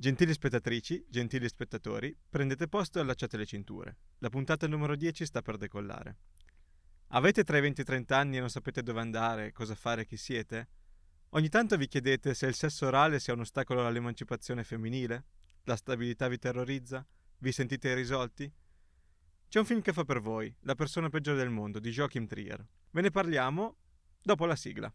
Gentili spettatrici, gentili spettatori, prendete posto e allacciate le cinture. La puntata numero 10 sta per decollare. Avete tra i 20 e i 30 anni e non sapete dove andare, cosa fare, chi siete? Ogni tanto vi chiedete se il sesso orale sia un ostacolo all'emancipazione femminile? La stabilità vi terrorizza? Vi sentite irrisolti? C'è un film che fa per voi, La persona peggiore del mondo, di Joachim Trier. Ve ne parliamo dopo la sigla.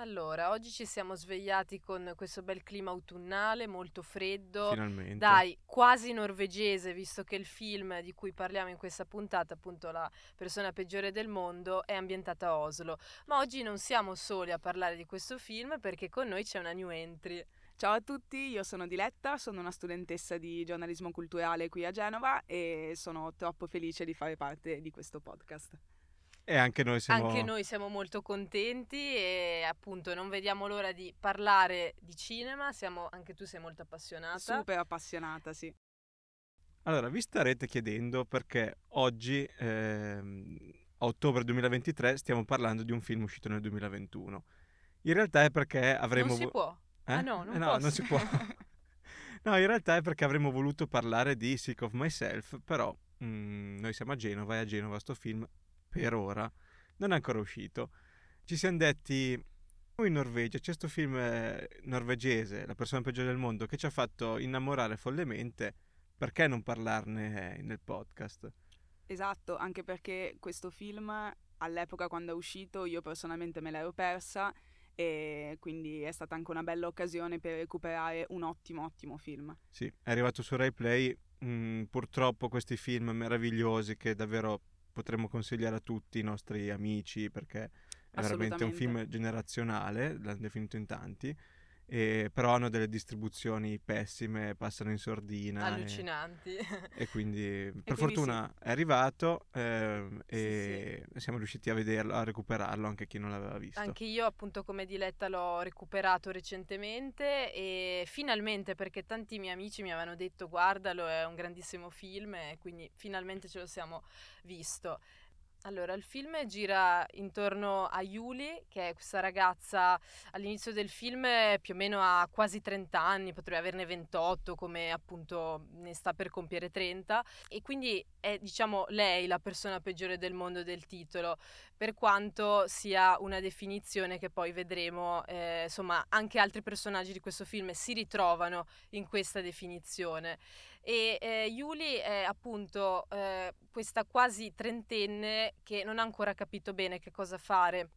Allora, oggi ci siamo svegliati con questo bel clima autunnale, molto freddo. Finalmente. Dai, quasi norvegese, visto che il film di cui parliamo in questa puntata, appunto La persona peggiore del mondo, è ambientata a Oslo. Ma oggi non siamo soli a parlare di questo film perché con noi c'è una new entry. Ciao a tutti, io sono Diletta, sono una studentessa di giornalismo culturale qui a Genova e sono troppo felice di fare parte di questo podcast. E anche noi siamo... Anche noi siamo molto contenti e appunto non vediamo l'ora di parlare di cinema, siamo, anche tu sei molto appassionata. Super appassionata, sì. Allora, vi starete chiedendo perché oggi, ehm, a ottobre 2023, stiamo parlando di un film uscito nel 2021. In realtà è perché avremmo... Non si vo- può. Eh? Ah no, non Eh no, posso. non si può. no, in realtà è perché avremmo voluto parlare di Sick of Myself, però mm, noi siamo a Genova e a Genova sto film, per ora, non è ancora uscito. Ci siamo detti, "Oh, in Norvegia c'è questo film eh, norvegese, La persona peggiore del mondo, che ci ha fatto innamorare follemente, perché non parlarne nel podcast? Esatto, anche perché questo film all'epoca quando è uscito io personalmente me l'ero persa e quindi è stata anche una bella occasione per recuperare un ottimo ottimo film. Sì, è arrivato su Rai Play. mm, purtroppo questi film meravigliosi che davvero potremmo consigliare a tutti i nostri amici perché è veramente un film generazionale, l'hanno definito in tanti, e però hanno delle distribuzioni pessime, passano in sordina. e- Allucinanti. E, quindi per quindi fortuna è arrivato ehm, Sì, e siamo riusciti a vederlo, a recuperarlo anche chi non l'aveva visto. Anche io appunto come Diletta l'ho recuperato recentemente e finalmente perché tanti miei amici mi avevano detto guardalo è un grandissimo film e quindi finalmente ce lo siamo visto. Allora, il film gira intorno a Yuli, che è questa ragazza all'inizio del film eh, più o meno ha quasi 30 anni, potrebbe averne 28 come appunto ne sta per compiere 30 e quindi è diciamo lei la persona peggiore del mondo del titolo per quanto sia una definizione che poi vedremo, eh, insomma, anche altri personaggi di questo film si ritrovano in questa definizione. E eh, Yuli è appunto eh, questa quasi trentenne che non ha ancora capito bene che cosa fare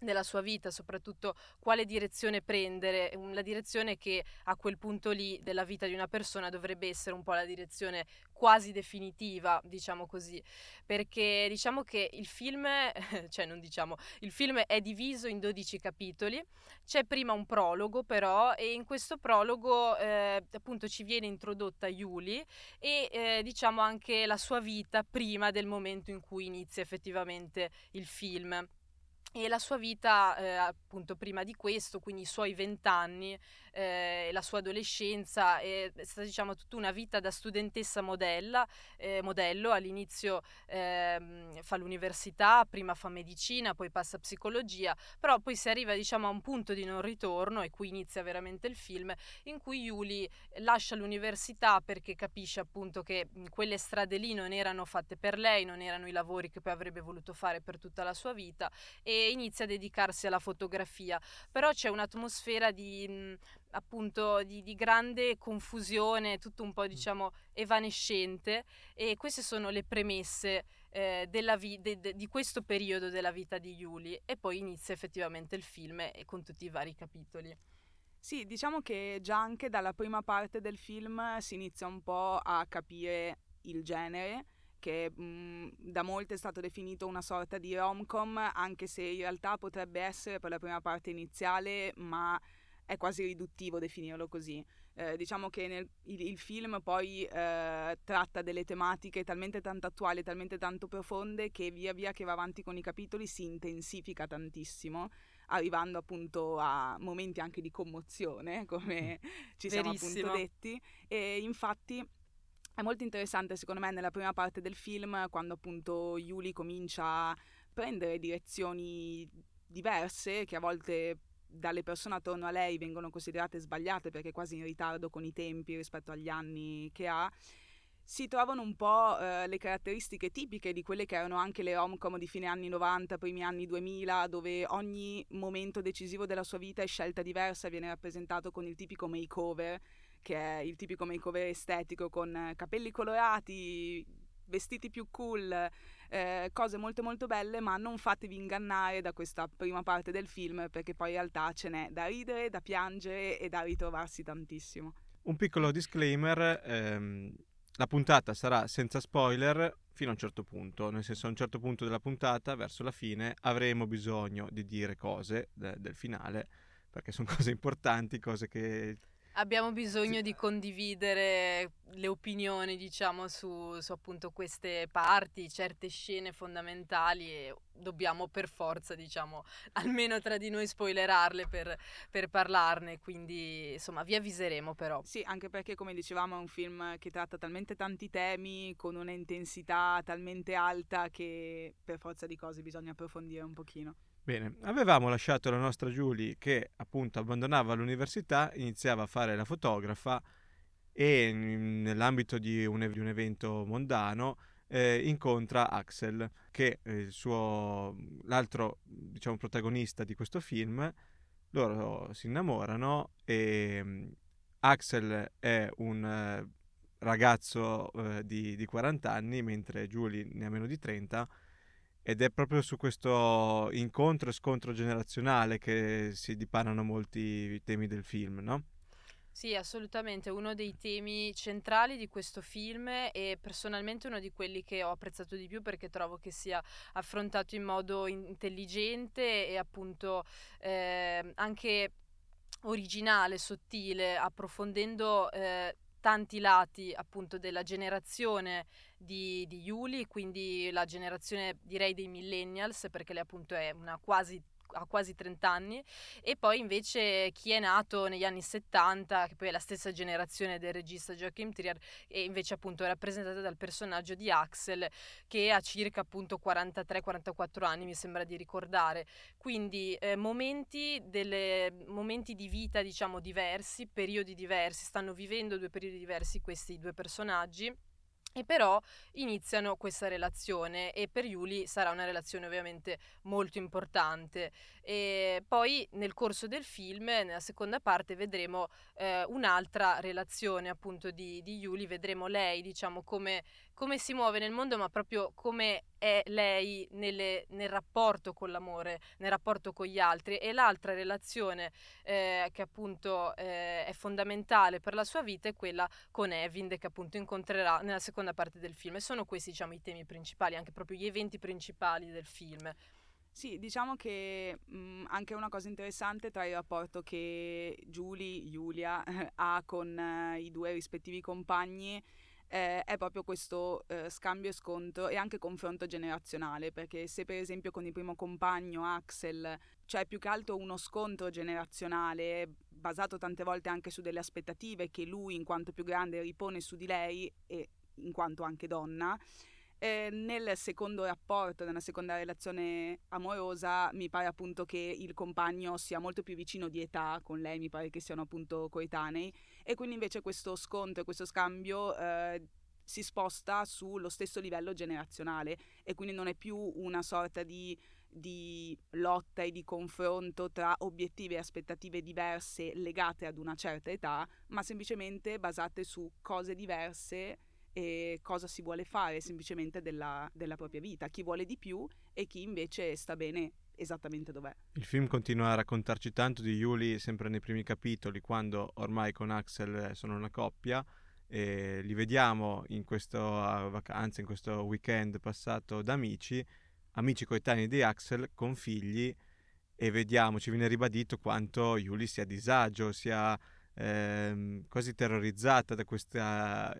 nella sua vita, soprattutto quale direzione prendere, la direzione che a quel punto lì della vita di una persona dovrebbe essere un po' la direzione quasi definitiva, diciamo così, perché diciamo che il film, cioè non diciamo, il film è diviso in 12 capitoli, c'è prima un prologo però e in questo prologo eh, appunto ci viene introdotta Yuli e eh, diciamo anche la sua vita prima del momento in cui inizia effettivamente il film. E la sua vita, eh, appunto, prima di questo, quindi i suoi vent'anni, eh, la sua adolescenza, è stata, diciamo, tutta una vita da studentessa modella, eh, modello. All'inizio ehm, fa l'università, prima fa medicina, poi passa psicologia, però poi si arriva, diciamo, a un punto di non ritorno, e qui inizia veramente il film, in cui Yuli lascia l'università perché capisce appunto che quelle strade lì non erano fatte per lei, non erano i lavori che poi avrebbe voluto fare per tutta la sua vita e inizia a dedicarsi alla fotografia. Però c'è un'atmosfera di appunto di, di grande confusione, tutto un po' diciamo evanescente e queste sono le premesse eh, della vi- de- de- di questo periodo della vita di Yuli e poi inizia effettivamente il film e con tutti i vari capitoli. Sì, diciamo che già anche dalla prima parte del film si inizia un po' a capire il genere, che mh, da molti è stato definito una sorta di rom-com, anche se in realtà potrebbe essere per la prima parte iniziale, ma è quasi riduttivo definirlo così. Eh, diciamo che nel, il, il, film poi eh, tratta delle tematiche talmente tanto attuali, talmente tanto profonde che via via che va avanti con i capitoli si intensifica tantissimo, arrivando appunto a momenti anche di commozione, come ci siamo Verissimo. appunto detti. E infatti è molto interessante secondo me nella prima parte del film, quando appunto Yuli comincia a prendere direzioni diverse che a volte dalle persone attorno a lei vengono considerate sbagliate perché quasi in ritardo con i tempi rispetto agli anni che ha, si trovano un po' eh, le caratteristiche tipiche di quelle che erano anche le rom-com di fine anni 90, primi anni 2000, dove ogni momento decisivo della sua vita è scelta diversa, viene rappresentato con il tipico makeover, che è il tipico makeover estetico con capelli colorati, vestiti più cool, eh, cose molto molto belle, ma non fatevi ingannare da questa prima parte del film perché poi in realtà ce n'è da ridere, da piangere e da ritrovarsi tantissimo. Un piccolo disclaimer, ehm, la puntata sarà senza spoiler fino a un certo punto, nel senso a un certo punto della puntata, verso la fine, avremo bisogno di dire cose de- del finale, perché sono cose importanti, cose che Abbiamo bisogno di condividere le opinioni, diciamo, su, su, appunto queste parti, certe scene fondamentali e dobbiamo per forza, diciamo, almeno tra di noi spoilerarle per, per parlarne, quindi insomma vi avviseremo però. Sì, anche perché come dicevamo è un film che tratta talmente tanti temi con una intensità talmente alta che per forza di cose bisogna approfondire un pochino. Bene, avevamo lasciato la nostra Julie che appunto abbandonava l'università, iniziava a fare la fotografa e nell'ambito di un, di un evento mondano eh, incontra Axel, che è il suo, l'altro diciamo, protagonista di questo film. Loro si innamorano e um, Axel è un uh, ragazzo uh, di, di 40 anni, mentre Julie ne ha meno di 30 ed è proprio su questo incontro e scontro generazionale che si dipanano molti temi del film, no? Sì, assolutamente, uno dei temi centrali di questo film e personalmente uno di quelli che ho apprezzato di più perché trovo che sia affrontato in modo intelligente e appunto eh, anche originale, sottile, approfondendo eh, tanti lati appunto della generazione di, di Yuli, quindi la generazione direi dei millennials, perché lei appunto è una quasi ha quasi 30 anni e poi invece chi è nato negli anni 70 che poi è la stessa generazione del regista Joachim Trier e invece appunto è rappresentata dal personaggio di Axel che ha circa appunto 43-44 anni mi sembra di ricordare. Quindi eh, momenti, delle, momenti di vita diciamo diversi periodi diversi stanno vivendo due periodi diversi questi due personaggi e però iniziano questa relazione e per Yuli sarà una relazione ovviamente molto importante. E poi nel corso del film, nella seconda parte, vedremo eh, un'altra relazione appunto di, di Yuli, vedremo lei, diciamo, come, come, si muove nel mondo, ma proprio come è lei nelle, nel rapporto con l'amore, nel rapporto con gli altri. E l'altra relazione eh, che appunto eh, è fondamentale per la sua vita è quella con Evind, che appunto incontrerà nella seconda parte del film. E sono questi, diciamo, i temi principali, anche proprio gli eventi principali del film. Sì, diciamo che mh, mhmm, anche una cosa interessante tra il rapporto che Julie, Giulia, ha con eh, i due rispettivi compagni eh, è proprio questo eh, scambio e scontro e anche confronto generazionale, perché se per esempio con il primo compagno Axel c'è più che altro uno scontro generazionale basato tante volte anche su delle aspettative che lui in quanto più grande ripone su di lei e in quanto anche donna, eh, nel secondo rapporto, nella seconda relazione amorosa, mi pare appunto che il compagno sia molto più vicino di età con lei, mi pare che siano appunto coetanei, e quindi invece questo scontro, questo scambio eh, si sposta sullo stesso livello generazionale. E quindi non è più una sorta di, di lotta e di confronto tra obiettivi e aspettative diverse legate ad una certa età, ma semplicemente basate su cose diverse e cosa si vuole fare semplicemente della, della propria vita, chi vuole di più e chi invece sta bene esattamente dov'è. Il film continua a raccontarci tanto di Yuli sempre nei primi capitoli, quando ormai con Axel sono una coppia. E li vediamo in questa vacanza, in questo weekend passato da amici, amici coetanei di Axel con figli e vediamo, ci viene ribadito quanto Yuli sia a disagio, sia ehm, quasi terrorizzata da questa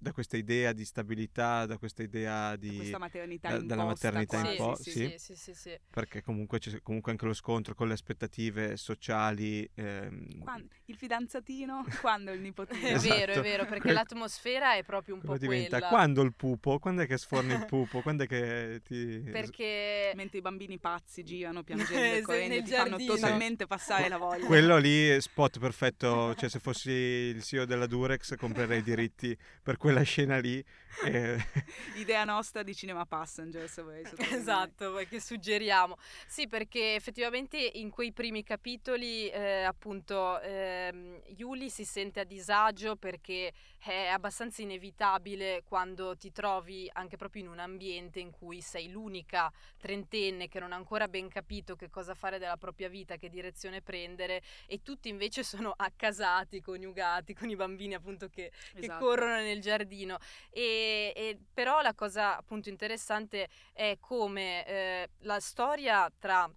da questa idea di stabilità, da questa idea di... Da questa maternità da, imposta. Dalla maternità sì, imposta, sì, sì, sì, sì, sì, sì. Perché comunque c'è comunque anche lo scontro con le aspettative sociali. Ehm... Quando, il fidanzatino, quando il nipotino. È Esatto. vero, è vero, perché l'atmosfera è proprio un Come po' diventa? quella. Quando il pupo? Quando è che sforni il pupo? Quando è che ti... Perché... Mentre i bambini pazzi girano piangendo e correndo ti fanno totalmente passare la voglia. Quello lì è spot perfetto, cioè se fossi il CEO della Durex comprerei i diritti per quella scena lì. e- Idea nostra di Cinema Passenger, se vorrei sottolineare. Esatto, che suggeriamo. Sì, perché effettivamente in quei primi capitoli, eh, appunto, ehm, Yuli si sente a disagio perché è abbastanza inevitabile quando ti trovi anche proprio in un ambiente in cui sei l'unica trentenne che non ha ancora ben capito che cosa fare della propria vita, che direzione prendere e tutti invece sono accasati, coniugati con i bambini appunto che che Esatto. corrono nel giardino. E, e però la cosa appunto interessante è come eh, la storia tra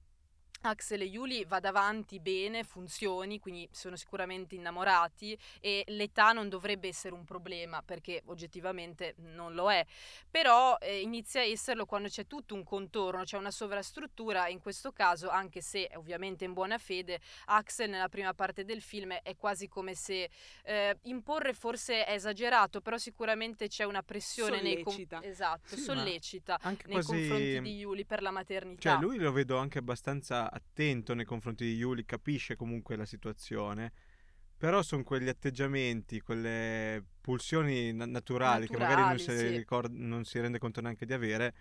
Axel e Yuli vada avanti bene, funzioni, quindi sono sicuramente innamorati e l'età non dovrebbe essere un problema perché oggettivamente non lo è, però eh, inizia a esserlo quando c'è tutto un contorno, c'è una sovrastruttura e in questo caso, anche se ovviamente in buona fede, Axel nella prima parte del film è quasi come se eh, imporre forse è esagerato, però sicuramente c'è una pressione nei con- Sollecita. esatto, Sì, sollecita nei confronti quasi... di Yuli per la maternità. Cioè lui lo vedo anche abbastanza attento nei confronti di Yuli, capisce comunque la situazione, però sono quegli atteggiamenti, quelle pulsioni na- naturali, che magari non si, Naturali, sì. ricord- non si rende conto neanche di avere,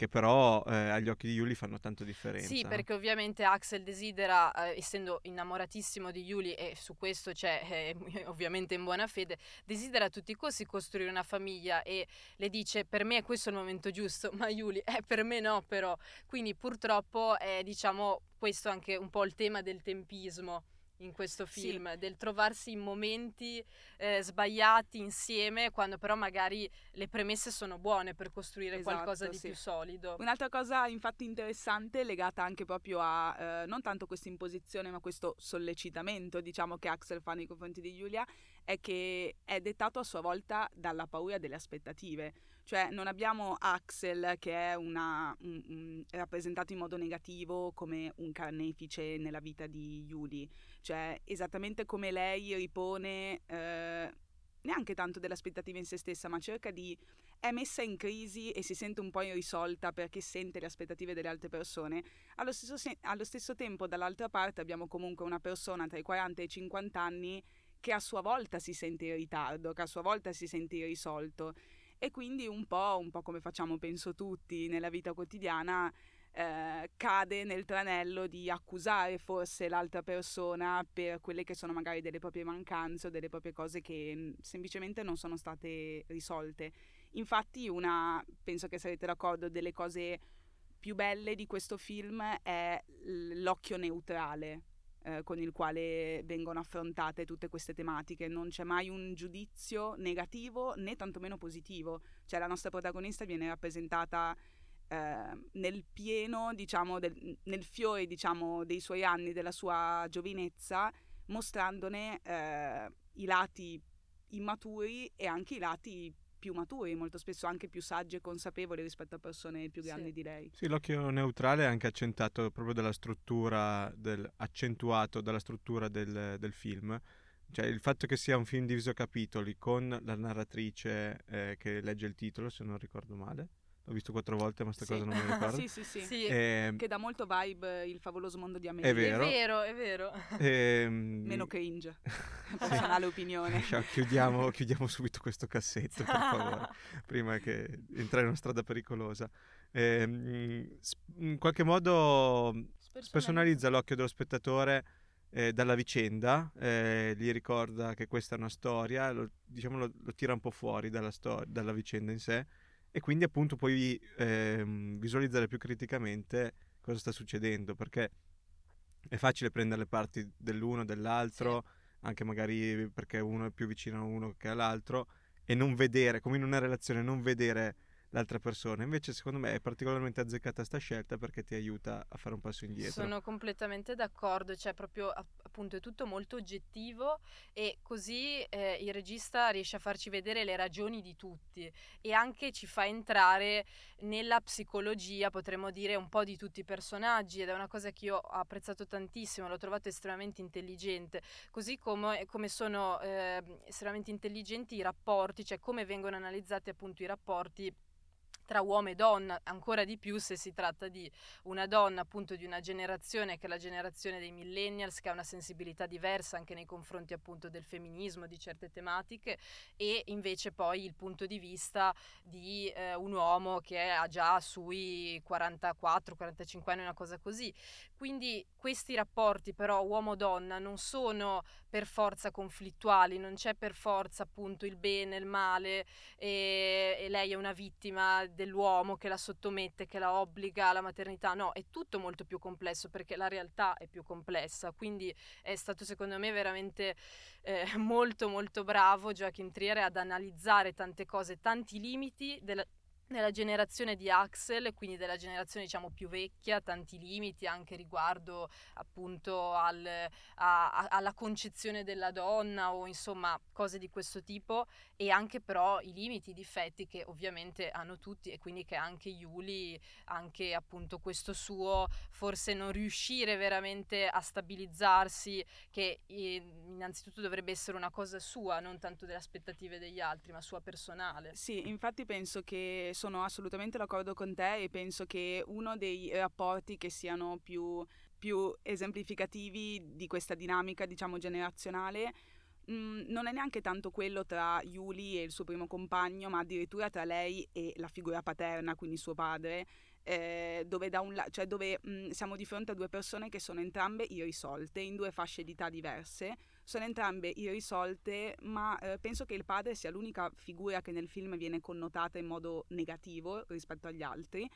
che però eh, agli occhi di Yuli fanno tanto differenza. Sì, perché ovviamente Axel desidera, eh, essendo innamoratissimo di Yuli, e su questo c'è eh, ovviamente in buona fede, desidera a tutti i costi costruire una famiglia e le dice per me questo è il momento giusto, ma Yuli, eh, per me no però. Quindi purtroppo è diciamo questo anche un po' il tema del tempismo in questo Sì. film, del trovarsi in momenti eh, sbagliati insieme, quando però magari le premesse sono buone per costruire Esatto, qualcosa di sì. più solido. Un'altra cosa infatti interessante legata anche proprio a eh, non tanto questa imposizione ma questo sollecitamento diciamo che Axel fa nei confronti di Giulia è che è dettato a sua volta dalla paura delle aspettative. Cioè non abbiamo Axel che è una, un- un- rappresentato in modo negativo come un carnefice nella vita di Yuli, cioè esattamente come lei ripone eh, neanche tanto delle aspettative in se stessa ma cerca di è messa in crisi e si sente un po' irrisolta perché sente le aspettative delle altre persone, allo stesso, se- allo stesso tempo dall'altra parte abbiamo comunque una persona tra i 40 e i 50 anni che a sua volta si sente in ritardo, che a sua volta si sente irrisolto e quindi un po', un po' come facciamo penso tutti nella vita quotidiana, eh, cade nel tranello di accusare forse l'altra persona per quelle che sono magari delle proprie mancanze o delle proprie cose che mh, semplicemente non sono state risolte. Infatti una, penso che sarete d'accordo, delle cose più belle di questo film è l'occhio neutrale eh, con il quale vengono affrontate tutte queste tematiche. Non c'è mai un giudizio negativo né tantomeno positivo. Cioè la nostra protagonista viene rappresentata eh, nel pieno, diciamo, del- nel fiore, diciamo, dei suoi anni, della sua giovinezza, mostrandone eh, i lati immaturi e anche i lati più maturi, molto spesso anche più saggi e consapevoli rispetto a persone più Sì. grandi di lei. Sì, l'occhio neutrale è anche accentato proprio dalla struttura, del, accentuato dalla struttura del, del film. Cioè il fatto che sia un film diviso a capitoli con la narratrice eh, che legge il titolo, se non ricordo male. L'ho visto quattro volte, ma sta Sì. cosa non mi ricordo. sì, sì, sì. Sì, Ehm, Che dà molto vibe il favoloso mondo di Amelie. È vero. È vero, è vero. ehm, Meno cringe. sì. Personale opinione. Lascia- chiudiamo, chiudiamo subito questo cassetto, per favore, prima che entrare in una strada pericolosa. S- in qualche modo spersonalizza l'occhio dello spettatore eh, dalla vicenda, eh, gli ricorda che questa è una storia, lo, diciamo lo, lo tira un po' fuori dalla, sto- dalla vicenda in sé e quindi appunto puoi ehm, visualizzare più criticamente cosa sta succedendo perché è facile prendere le parti dell'uno, dell'altro, anche magari perché uno è più vicino a uno che all'altro e non vedere, come in una relazione, non vedere l'altra persona. Invece, secondo me, è particolarmente azzeccata sta scelta perché ti aiuta a fare un passo indietro. Sono completamente d'accordo, cioè proprio appunto è tutto molto oggettivo e così eh, il regista riesce a farci vedere le ragioni di tutti e anche ci fa entrare nella psicologia, potremmo dire, un po' di tutti i personaggi ed è una cosa che io ho apprezzato tantissimo, l'ho trovato estremamente intelligente, così come, come sono eh, estremamente intelligenti i rapporti, cioè come vengono analizzati appunto i rapporti tra uomo e donna, ancora di più se si tratta di una donna appunto di una generazione che è la generazione dei millennials, che ha una sensibilità diversa anche nei confronti appunto del femminismo, di certe tematiche, e invece poi il punto di vista di eh, un uomo che ha già sui 44-45 anni, una cosa così. Quindi questi rapporti però uomo-donna non sono per forza conflittuali, non c'è per forza appunto il bene, il male e, e lei è una vittima dell'uomo che la sottomette, che la obbliga alla maternità, no, è tutto molto più complesso perché la realtà è più complessa, quindi è stato secondo me veramente eh, molto molto bravo Joachim Trier ad analizzare tante cose, tanti limiti della, nella generazione di Axel, quindi della generazione diciamo più vecchia, tanti limiti anche riguardo appunto al, a, a, alla concezione della donna o insomma cose di questo tipo e anche però i limiti, i difetti che ovviamente hanno tutti e quindi che anche Yuli, anche appunto questo suo forse non riuscire veramente a stabilizzarsi che innanzitutto dovrebbe essere una cosa sua, non tanto delle aspettative degli altri, ma sua personale. Sì, infatti penso che sono assolutamente d'accordo con te e penso che uno dei rapporti che siano più, più esemplificativi di questa dinamica, diciamo, generazionale mh, mm, non è neanche tanto quello tra Yuli e il suo primo compagno, ma addirittura tra lei e la figura paterna, quindi suo padre, eh, dove, la- cioè dove mh, mm, siamo di fronte a due persone che sono entrambe irrisolte, in due fasce di età diverse, sono entrambe irrisolte, ma eh, penso che il padre sia l'unica figura che nel film viene connotata in modo negativo rispetto agli altri.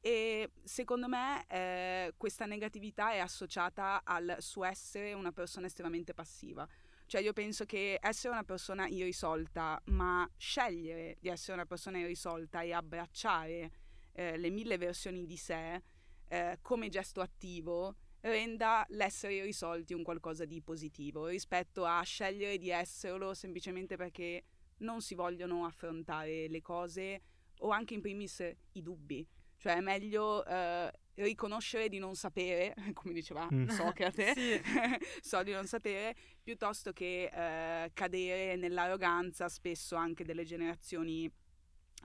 E secondo me eh, questa negatività è associata al suo essere una persona estremamente passiva. Cioè io penso che essere una persona irrisolta, ma scegliere di essere una persona irrisolta e abbracciare eh, le mille versioni di sé eh, come gesto attivo renda l'essere irrisolti un qualcosa di positivo rispetto a scegliere di esserlo semplicemente perché non si vogliono affrontare le cose o anche in primis i dubbi. Cioè è meglio eh, riconoscere di non sapere, come diceva mm. Socrate, so di non sapere, piuttosto che eh, cadere nell'arroganza spesso anche delle generazioni,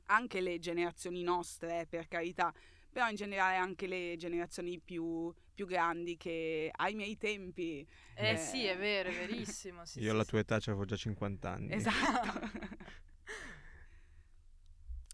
anche le generazioni nostre, per carità, però in generale anche le generazioni più, più grandi che ai miei tempi... Eh, eh sì, è vero, è verissimo. Sì, Io sì, alla sì. tua età avevo già 50 anni. Esatto.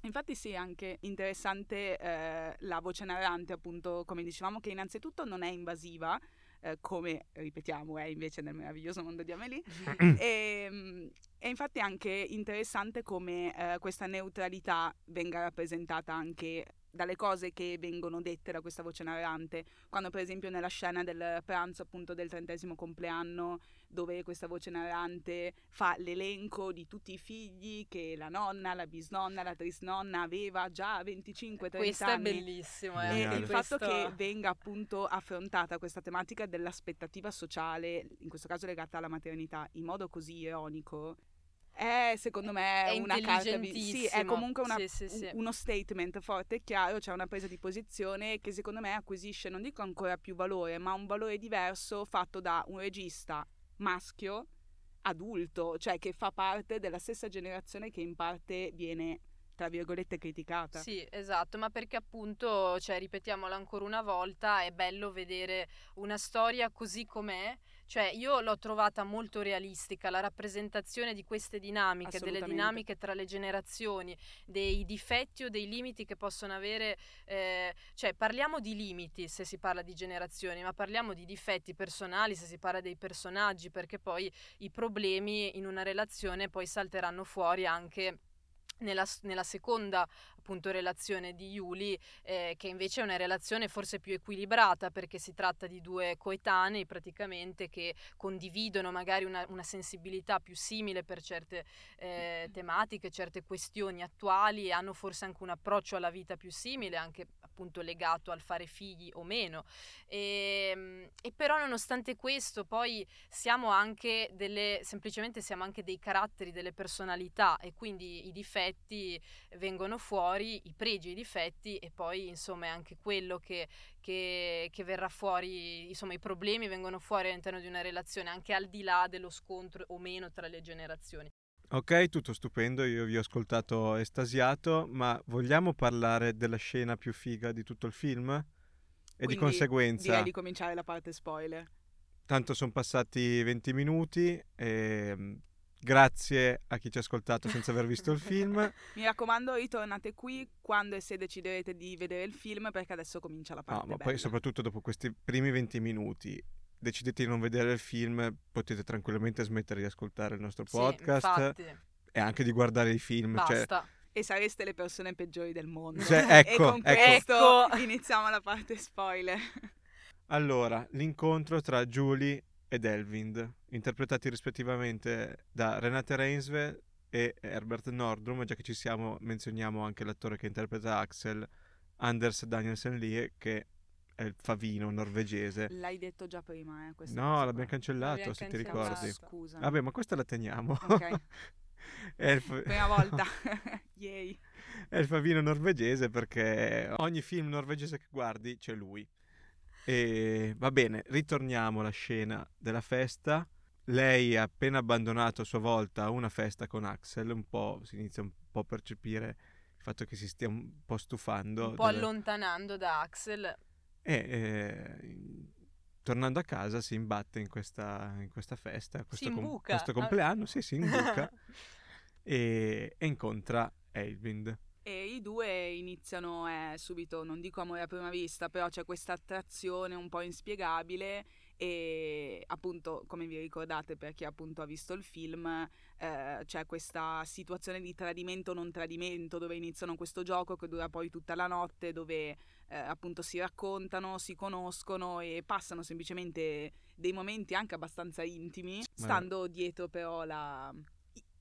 Infatti sì, anche interessante eh, la voce narrante, appunto, come dicevamo, che innanzitutto non è invasiva, eh, come ripetiamo è invece nel meraviglioso mondo di Amelie. e, ehm, e, infatti è anche interessante come eh, questa neutralità venga rappresentata anche dalle cose che vengono dette da questa voce narrante, quando per esempio nella scena del pranzo appunto del trentesimo compleanno dove questa voce narrante fa l'elenco di tutti i figli che la nonna, la bisnonna, la trisnonna aveva già a 25-30 anni. Questo è bellissimo. Eh. E il fatto che venga appunto affrontata questa tematica dell'aspettativa sociale, in questo caso legata alla maternità, in modo così ironico, è secondo me è una carta sì, è comunque una, sì, sì. uno statement forte e chiaro, c'è cioè una presa di posizione che secondo me acquisisce, non dico ancora più valore, ma un valore diverso fatto da un regista maschio adulto, cioè che fa parte della stessa generazione che in parte viene tra virgolette criticata. Sì, esatto, ma perché appunto, cioè, ripetiamolo ancora una volta, è bello vedere una storia così com'è cioè io l'ho trovata molto realistica, la rappresentazione di queste dinamiche, delle dinamiche tra le generazioni, dei difetti o dei limiti che possono avere, eh, cioè parliamo di limiti se si parla di generazioni, ma parliamo di difetti personali se si parla dei personaggi, perché poi i problemi in una relazione poi salteranno fuori anche nella, nella, seconda appunto relazione di Yuli, eh, che invece è una relazione forse più equilibrata perché si tratta di due coetanei praticamente che condividono magari una, una sensibilità più simile per certe eh, tematiche, certe questioni attuali e hanno forse anche un approccio alla vita più simile, anche appunto legato al fare figli o meno. E, ehm, e però nonostante questo poi siamo anche delle, semplicemente siamo anche dei caratteri, delle personalità e quindi i difetti vengono fuori, i pregi, i difetti e poi insomma è anche quello che, che, che verrà fuori, insomma i problemi vengono fuori all'interno di una relazione anche al di là dello scontro o meno tra le generazioni. Ok, tutto stupendo, io vi ho ascoltato estasiato, ma vogliamo parlare della scena più figa di tutto il film? E Quindi di conseguenza... Direi di cominciare la parte spoiler. Tanto sono passati 20 minuti e mm, grazie a chi ci ha ascoltato senza aver visto il film. Mi raccomando, ritornate qui quando e se deciderete di vedere il film perché adesso comincia la parte No, ma bella. poi soprattutto dopo questi primi 20 minuti decidete di non vedere il film, potete tranquillamente smettere di ascoltare il nostro podcast sì, e anche di guardare i film. Cioè Basta. Cioè, e sareste le persone peggiori del mondo. Cioè, e ecco, con ecco. questo Ecco. iniziamo la parte spoiler. Allora, l'incontro tra Julie ed Elvind, interpretati rispettivamente da Renate Reinsve e Herbert Nordrum, già che ci siamo menzioniamo anche l'attore che interpreta Axel, Anders Danielsen Lie, che è il favino norvegese. L'hai detto già prima, eh? No, l'abbiamo cancellato, L'abbiamo se ti ricordi. Scusa. Vabbè, ma questa la teniamo. Ok, è, il fa- prima volta. Yay. è il favino norvegese perché ogni film norvegese che guardi c'è lui. E va bene, ritorniamo alla scena della festa. Lei ha appena abbandonato a sua volta una festa con Axel, un po' si inizia un po' a percepire il fatto che si stia un po' stufando. Un po' delle- allontanando da Axel. E eh, tornando a casa si imbatte in questa, in questa festa, questo, com- questo compleanno, sì, si imbuca e, e incontra Elvind. E i due iniziano eh, subito, non dico amore a prima vista, però c'è questa attrazione un po' inspiegabile e appunto, come vi ricordate per chi appunto ha visto il film, eh, c'è questa situazione di tradimento non tradimento dove iniziano questo gioco che dura poi tutta la notte, dove eh, appunto si raccontano, si conoscono e passano semplicemente dei momenti anche abbastanza intimi, stando dietro però la...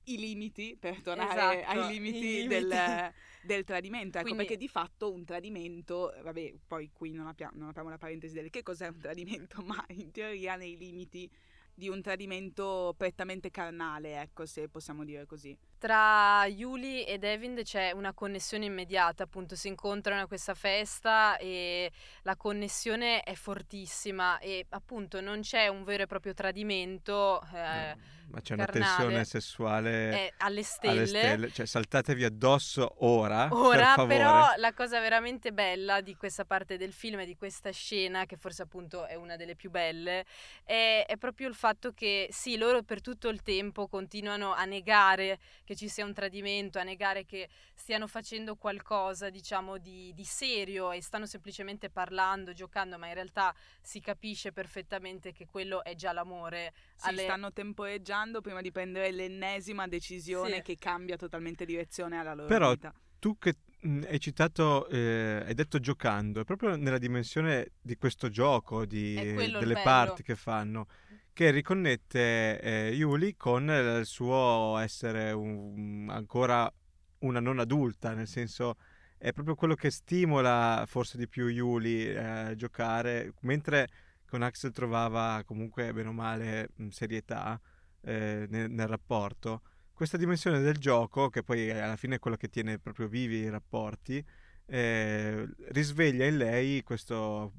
i- limiti, per tornare Esatto, ai limiti, limiti. Del, del tradimento, ecco Quindi- perché di fatto un tradimento, vabbè, poi qui non, appia- non apriamo la parentesi del che cos'è un tradimento, ma in teoria nei limiti di un tradimento prettamente carnale, ecco, se possiamo dire così. Tra Yuli ed Evind c'è una connessione immediata, appunto si incontrano a questa festa e la connessione è fortissima e appunto non c'è un vero e proprio tradimento eh, No, ma c'è una carnale. tensione sessuale è alle stelle. alle stelle, cioè saltatevi addosso ora, Ora, per però, la cosa veramente bella di questa parte del film e di questa scena, che forse appunto è una delle più belle, è, è proprio il fatto che sì, loro per tutto il tempo continuano a negare che ci sia un tradimento, a negare che stiano facendo qualcosa, diciamo, di, di serio e stanno semplicemente parlando, giocando, ma in realtà si capisce perfettamente che quello è già l'amore. Si alle- stanno temporeggiando prima di prendere l'ennesima decisione Sì. che cambia totalmente direzione alla loro Però- vita. Tu che mh, hai citato, eh, hai detto giocando, è proprio nella dimensione di questo gioco, di- delle parti che fanno, che riconnette eh, Yuli con il suo essere un- ancora una non adulta, nel senso è proprio quello che stimola forse di più Yuli eh, a giocare, mentre con Axel trovava comunque bene o male serietà eh, nel, nel rapporto. Questa dimensione del gioco, che poi alla fine è quello che tiene proprio vivi i rapporti, eh, risveglia in lei questo,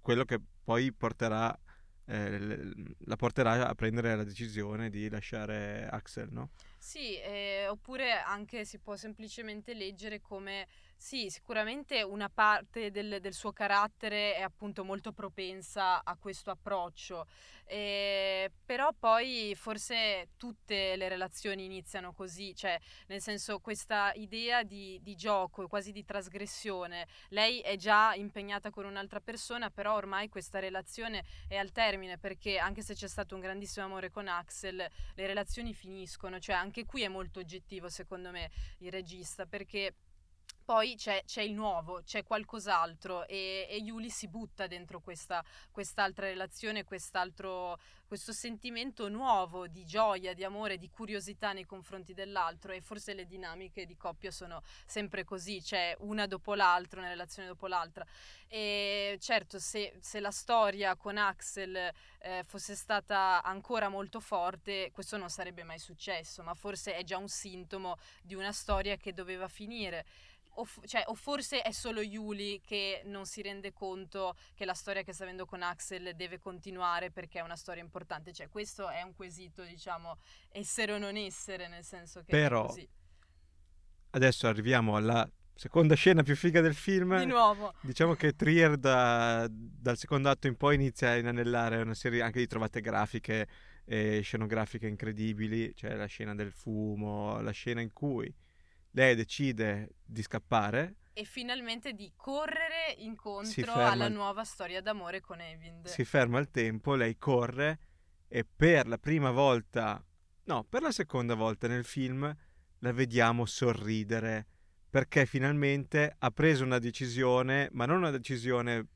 quello che poi porterà, eh, la porterà a prendere la decisione di lasciare Axel, no? Sì, eh, oppure anche si può semplicemente leggere come Sì, sicuramente una parte del, del suo carattere è appunto molto propensa a questo approccio, eh, però poi forse tutte le relazioni iniziano così, cioè nel senso questa idea di, di gioco, quasi di trasgressione, lei è già impegnata con un'altra persona, però ormai questa relazione è al termine perché anche se c'è stato un grandissimo amore con Axel, le relazioni finiscono, cioè anche qui è molto oggettivo secondo me il regista perché poi c'è, c'è, il nuovo, c'è qualcos'altro e, e Yuli si butta dentro questa, quest'altra relazione, quest'altro, questo sentimento nuovo di gioia, di amore, di curiosità nei confronti dell'altro e forse le dinamiche di coppia sono sempre così, c'è una dopo l'altra, una relazione dopo l'altra. E certo, se, se la storia con Axel eh, fosse stata ancora molto forte, questo non sarebbe mai successo, ma forse è già un sintomo di una storia che doveva finire o, cioè, o, forse è solo Yuli che non si rende conto che la storia che sta avendo con Axel deve continuare perché è una storia importante. Cioè, questo è un quesito, diciamo, essere o non essere, nel senso che Però, adesso arriviamo alla seconda scena più figa del film. Di nuovo. Diciamo che Trier da, dal secondo atto in poi inizia a inanellare una serie anche di trovate grafiche e scenografiche incredibili, cioè la scena del fumo, la scena in cui lei decide di scappare. E finalmente di correre incontro alla nuova storia d'amore con Evind. Si ferma il tempo, lei corre e per la prima volta, no, per la seconda volta nel film la vediamo sorridere perché finalmente ha preso una decisione, ma non una decisione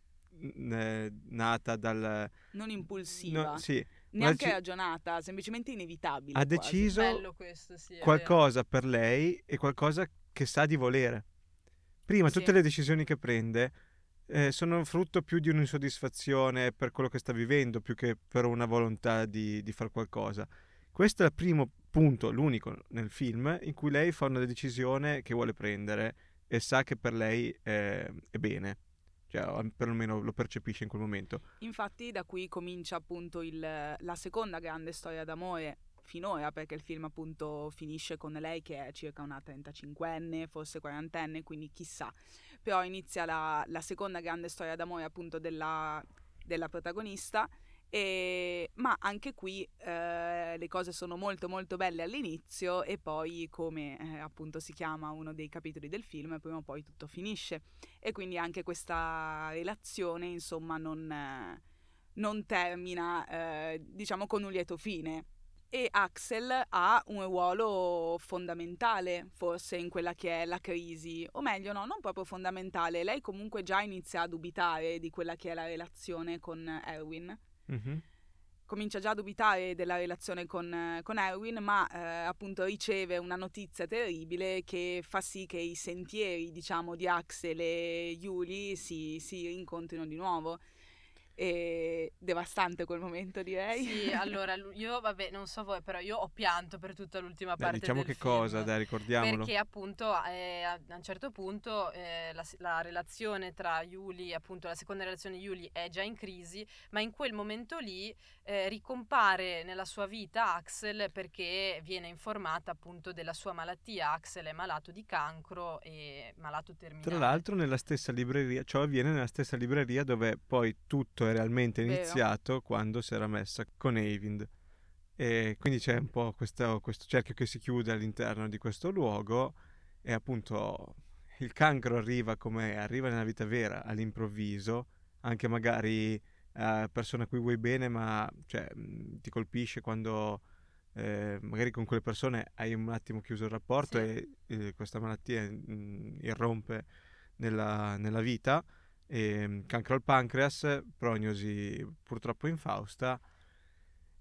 eh, nata dal... Non impulsiva. No, sì, neanche dec- ragionata, semplicemente inevitabile. Ha quasi. deciso questo, sì, qualcosa per lei e qualcosa che sa di volere. Prima sì. tutte le decisioni che prende eh, sono frutto più di un'insoddisfazione per quello che sta vivendo, più che per una volontà di, di fare qualcosa. Questo è il primo punto, l'unico nel film, in cui lei fa una decisione che vuole prendere e sa che per lei è, è bene cioè perlomeno lo percepisce in quel momento. Infatti da qui comincia appunto il, la seconda grande storia d'amore finora, perché il film appunto finisce con lei che è circa una 35enne, forse 40enne, quindi chissà. Però inizia la, la seconda grande storia d'amore appunto della, della protagonista e, ma anche qui eh, le cose sono molto molto belle all'inizio e poi come eh, appunto si chiama uno dei capitoli del film prima o poi tutto finisce. E quindi anche questa relazione insomma non, eh, non termina eh, diciamo con un lieto fine. E Axel ha un ruolo fondamentale forse in quella che è la crisi, o meglio no, non proprio fondamentale, lei comunque già inizia a dubitare di quella che è la relazione con Erwin Mm-hmm. Comincia già a dubitare della relazione con, con Erwin, ma eh, appunto riceve una notizia terribile che fa sì che i sentieri, diciamo, di Axel e Yuli si, si rincontrino di nuovo e devastante quel momento direi. Sì, allora io vabbè, non so voi, però io ho pianto per tutta l'ultima Beh, parte diciamo che film, cosa, dai, ricordiamolo. Perché appunto eh, a un certo punto eh, la, la, relazione tra Yuli, appunto la seconda relazione di Yuli è già in crisi, ma in quel momento lì eh, ricompare nella sua vita Axel perché viene informata appunto della sua malattia. Axel è malato di cancro e malato terminale. Tra l'altro nella stessa libreria, ciò avviene nella stessa libreria dove poi tutto è realmente iniziato Vero. quando si era messa con Eivind. E quindi c'è un po' questo, questo cerchio che si chiude all'interno di questo luogo e appunto il cancro arriva come arriva nella vita vera all'improvviso, anche magari a uh, persone a cui vuoi bene, ma cioè, ti colpisce quando eh, magari con quelle persone hai un attimo chiuso il rapporto sì. e eh, questa malattia mh, irrompe nella, nella vita e, ehm, cancro al pancreas, prognosi purtroppo infausta.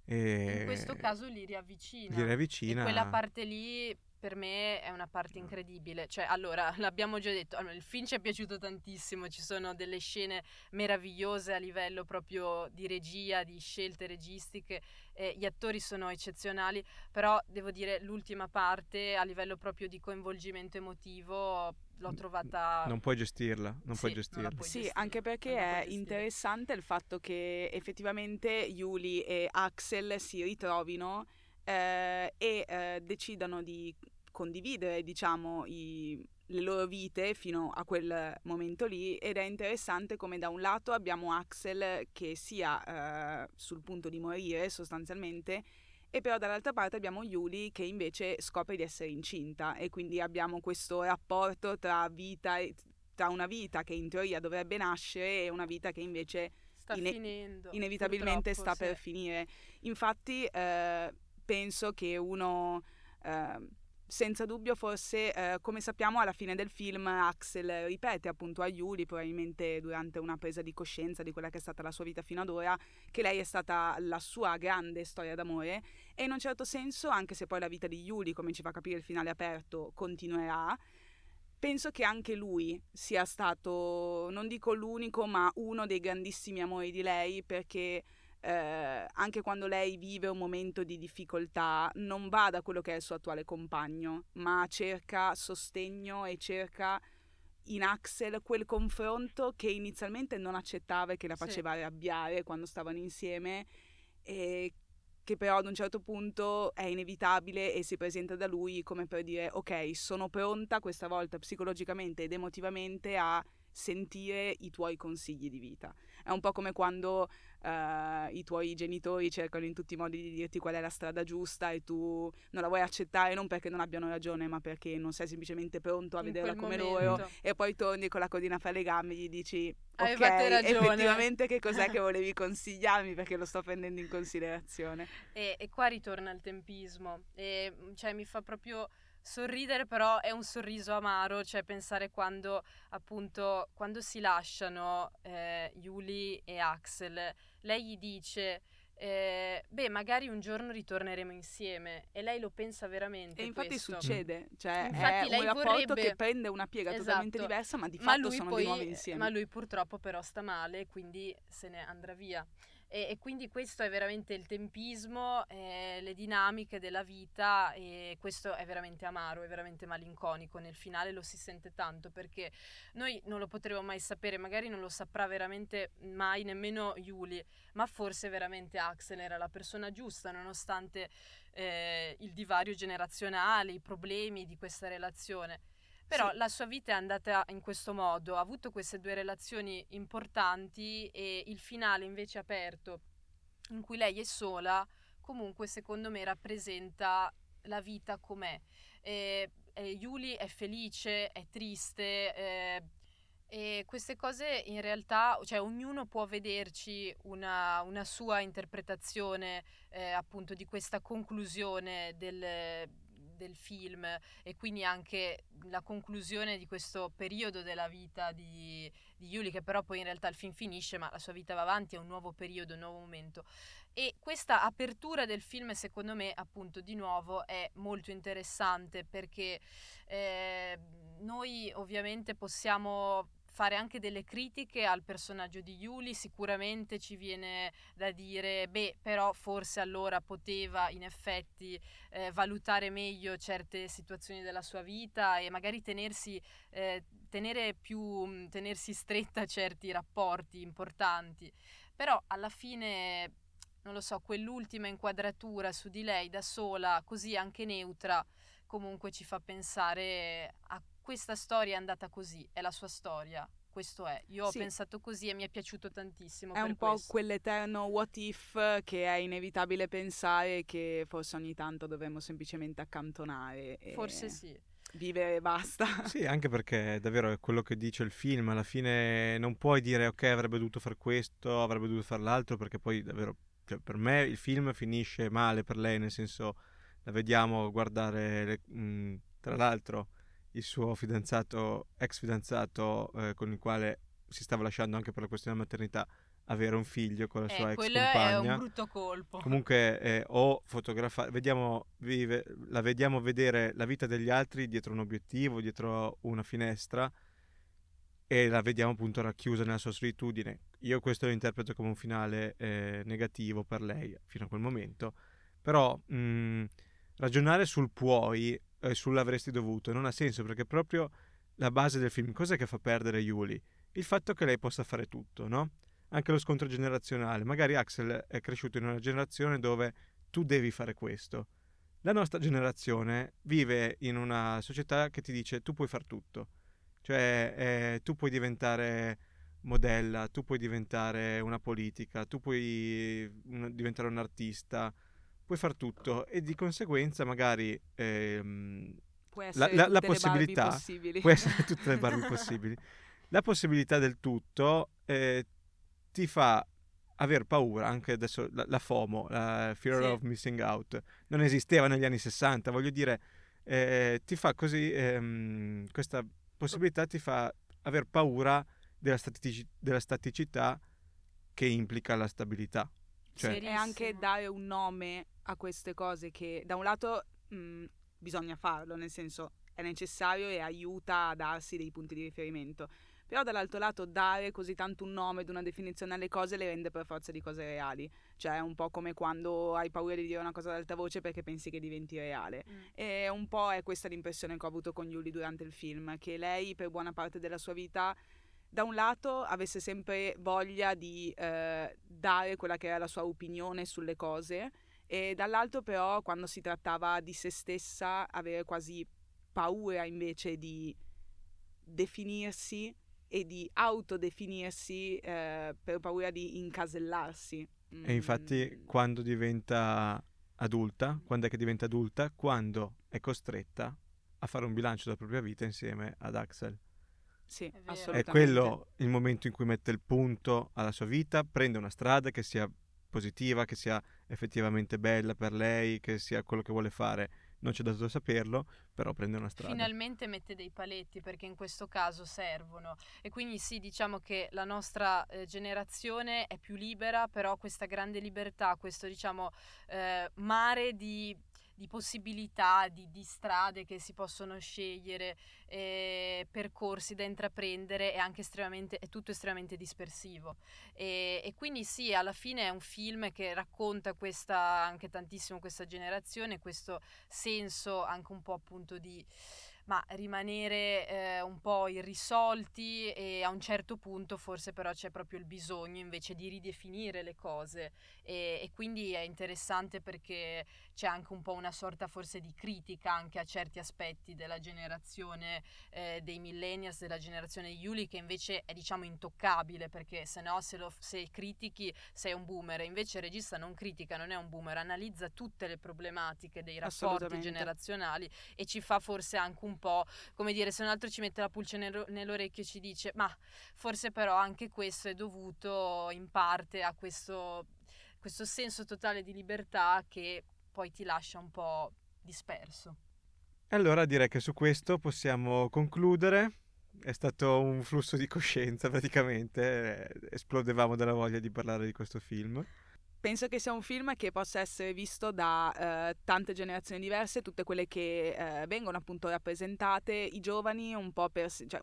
E in questo caso li riavvicina. Li riavvicina. E quella parte lì per me è una parte incredibile. Cioè, allora, l'abbiamo già detto, allora, il film ci è piaciuto tantissimo, ci sono delle scene meravigliose a livello proprio di regia, di scelte registiche, eh, gli attori sono eccezionali, però devo dire l'ultima parte a livello proprio di coinvolgimento emotivo l'ho trovata... Non puoi gestirla, non sì, puoi gestirla. Non sì, gestirla, anche perché è interessante il fatto che effettivamente Yuli e Axel si ritrovino eh, e eh, decidano di condividere, diciamo, i, le loro vite fino a quel momento lì ed è interessante come da un lato abbiamo Axel che sia eh, sul punto di morire sostanzialmente e però dall'altra parte abbiamo Yuli che invece scopre di essere incinta e quindi abbiamo questo rapporto tra vita e, tra una vita che in teoria dovrebbe nascere e una vita che invece sta ine- finendo, inevitabilmente sta sì. per finire. Infatti eh, penso che uno eh, senza dubbio forse eh, come sappiamo alla fine del film Axel ripete appunto a Yuli probabilmente durante una presa di coscienza di quella che è stata la sua vita fino ad ora che lei è stata la sua grande storia d'amore. E in un certo senso anche se poi la vita di Yuli come ci fa capire il finale aperto continuerà penso che anche lui sia stato non dico l'unico ma uno dei grandissimi amori di lei perché eh, anche quando lei vive un momento di difficoltà, non va da quello che è il suo attuale compagno, ma cerca sostegno e cerca in Axel quel confronto che inizialmente non accettava e che la faceva sì. arrabbiare quando stavano insieme e che però ad un certo punto è inevitabile e si presenta da lui come per dire ok sono pronta questa volta psicologicamente ed emotivamente a sentire i tuoi consigli di vita. È un po' come quando uh, i tuoi genitori cercano in tutti i modi di dirti qual è la strada giusta e tu non la vuoi accettare non perché non abbiano ragione, ma perché non sei semplicemente pronto a in vederla come momento. loro e poi torni con la codina fra le gambe e gli dici ok, effettivamente che cos'è che volevi consigliarmi perché lo sto prendendo in considerazione. E, e qua ritorna il tempismo e cioè mi fa proprio sorridere però è un sorriso amaro, cioè pensare quando appunto quando si lasciano eh, Yuli e Axel, lei gli dice eh, beh, magari un giorno ritorneremo insieme e lei lo pensa veramente. E infatti questo. succede, cioè infatti è un rapporto vorrebbe... che prende una piega esatto. totalmente diversa, ma di fatto ma sono poi, di nuovo insieme. Ma lui purtroppo però sta male, quindi se ne andrà via. E, e, quindi questo è veramente il tempismo, eh, le dinamiche della vita e questo è veramente amaro, è veramente malinconico. Nel finale lo si sente tanto perché noi non lo potremo mai sapere, magari non lo saprà veramente mai nemmeno Yuli, ma forse veramente Axel era la persona giusta nonostante eh, il divario generazionale, i problemi di questa relazione. Però sì. la sua vita è andata in questo modo, ha avuto queste due relazioni importanti e il finale invece aperto, in cui lei è sola, comunque secondo me rappresenta la vita com'è. E, e Yuli è felice, è triste, eh, e queste cose in realtà, cioè ognuno può vederci una, una sua interpretazione eh, appunto di questa conclusione del, del film e quindi anche la conclusione di questo periodo della vita di, di Yuli, che però poi in realtà il film finisce, ma la sua vita va avanti, è un nuovo periodo, un nuovo momento. E questa apertura del film, secondo me, appunto, di nuovo è molto interessante perché eh, noi ovviamente possiamo fare anche delle critiche al personaggio di Yuli, sicuramente ci viene da dire, beh, però forse allora poteva in effetti eh, valutare meglio certe situazioni della sua vita e magari tenersi, eh, tenere più, tenersi stretta certi rapporti importanti. Però alla fine, non lo so, quell'ultima inquadratura su di lei da sola, così anche neutra, comunque ci fa pensare a questa storia è andata così, è la sua storia. Questo è, io sì. ho pensato così e mi è piaciuto tantissimo. È un po' questo. quell'eterno what if che è inevitabile pensare che forse ogni tanto dovremmo semplicemente accantonare. forse sì vivere e basta. Sì, anche perché davvero è quello che dice il film, alla fine non puoi dire ok avrebbe dovuto fare questo, avrebbe dovuto fare l'altro, perché poi davvero cioè, per me il film finisce male per lei, nel senso la vediamo guardare, le, mh, tra l'altro il suo fidanzato, ex fidanzato eh, con il quale si stava lasciando anche per la questione della maternità, avere un figlio con la eh, sua ex compagna. Quello è un brutto colpo. Comunque, eh, o fotografare, vediamo, vive, la vediamo vedere la vita degli altri dietro un obiettivo, dietro una finestra e la vediamo appunto racchiusa nella sua solitudine. Io questo lo interpreto come un finale eh, negativo per lei fino a quel momento, però mh, ragionare sul puoi eh, sull'avresti dovuto. Non ha senso perché proprio la base del film, cos'è che fa perdere Yuli? Il fatto che lei possa fare tutto, no? Anche lo scontro generazionale. Magari Axel è cresciuto in una generazione dove tu devi fare questo. La nostra generazione vive in una società che ti dice tu puoi far tutto, cioè eh, tu puoi diventare modella, tu puoi diventare una politica, tu puoi un, diventare un artista, puoi far tutto e di conseguenza magari ehm, la, la, la possibilità può essere tutte le Barbie possibili. La possibilità del tutto eh, ti fa aver paura, anche adesso la, la FOMO, la Fear sì. of Missing Out, non esisteva negli anni 60, voglio dire, eh, ti fa così, ehm, questa possibilità ti fa aver paura della, statici- della staticità che implica la stabilità. Cioè, e anche dare un nome a queste cose che da un lato mh, bisogna farlo, nel senso è necessario e aiuta a darsi dei punti di riferimento però dall'altro lato dare così tanto un nome ed una definizione alle cose le rende per forza di cose reali, cioè è un po' come quando hai paura di dire una cosa ad alta voce perché pensi che diventi reale. Mm. E un po' è questa l'impressione che ho avuto con Yuli durante il film, che lei per buona parte della sua vita da un lato avesse sempre voglia di eh, dare quella che era la sua opinione sulle cose e dall'altro però quando si trattava di se stessa avere quasi paura invece di definirsi e di autodefinirsi eh, per paura di incasellarsi. Mm. E infatti mm. quando diventa adulta, quando è che diventa adulta? Quando è costretta a fare un bilancio della propria vita insieme ad Axel. Sì, è assolutamente. È quello il momento in cui mette il punto alla sua vita, prende una strada che sia positiva, che sia effettivamente bella per lei, che sia quello che vuole fare non c'è dato saperlo, però prende una strada. Finalmente mette dei paletti perché in questo caso servono e quindi sì, diciamo che la nostra eh, generazione è più libera, però questa grande libertà, questo diciamo eh, mare di di possibilità, di, di, strade che si possono scegliere, eh, percorsi da intraprendere è anche estremamente, è tutto estremamente dispersivo. E, e, quindi sì, alla fine è un film che racconta questa, anche tantissimo questa generazione, questo senso anche un po' appunto di ma rimanere eh, un po' irrisolti e a un certo punto forse però c'è proprio il bisogno invece di ridefinire le cose. E, e, quindi è interessante perché c'è anche un po' una sorta forse di critica anche a certi aspetti della generazione eh, dei millennials, della generazione Yuli che invece è diciamo intoccabile perché se no se, lo, se critichi sei un boomer, invece il regista non critica, non è un boomer, analizza tutte le problematiche dei rapporti generazionali e ci fa forse anche un po', come dire, se un altro ci mette la pulce nell'orecchio e ci dice ma forse però anche questo è dovuto in parte a questo, questo senso totale di libertà che poi ti lascia un po' disperso. Allora direi che su questo possiamo concludere. È stato un flusso di coscienza praticamente, esplodevamo dalla voglia di parlare di questo film penso che sia un film che possa essere visto da eh, tante generazioni diverse, tutte quelle che eh, vengono appunto rappresentate, i giovani un po' per... Cioè,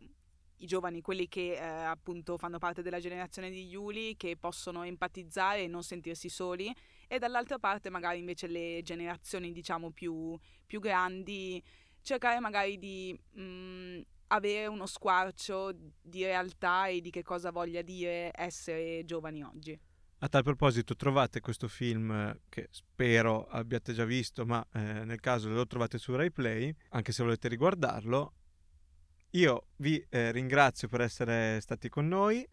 i giovani, quelli che eh, appunto fanno parte della generazione di Yuli, che possono empatizzare e non sentirsi soli, e dall'altra parte magari invece le generazioni diciamo più, più grandi, cercare magari di mh, mm, avere uno squarcio di realtà e di che cosa voglia dire essere giovani oggi. A tal proposito trovate questo film eh, che spero abbiate già visto, ma eh, nel caso lo trovate su RaiPlay, anche se volete riguardarlo. Io vi eh, ringrazio per essere stati con noi,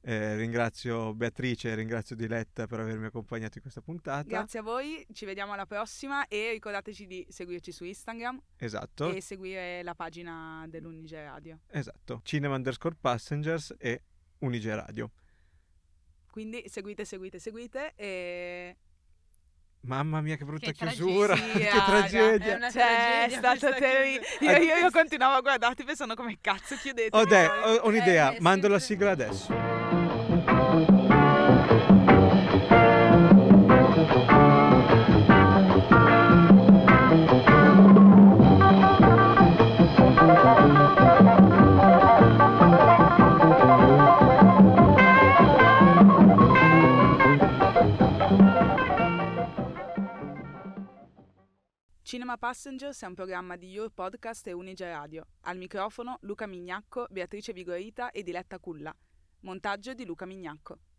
eh, ringrazio Beatrice e ringrazio Diletta per avermi accompagnato in questa puntata. Grazie a voi, ci vediamo alla prossima e ricordateci di seguirci su Instagram. Esatto. E seguire la pagina dell'Unige Radio. Esatto, Cinema underscore Passengers e Unige Radio. Quindi seguite, seguite, seguite e... Mamma mia, che brutta che chiusura! Tragedia, che tragedia! È, cioè, è stato terribile. Io, io, io, continuavo a guardarti pensando come cazzo chiudete. Oh, dai, ho, ho un'idea, eh, mando la sigla adesso. Cinema Passengers è un programma di Your Podcast e Unige Radio. Al microfono Luca Mignacco, Beatrice Vigorita e Diletta Culla. Montaggio di Luca Mignacco.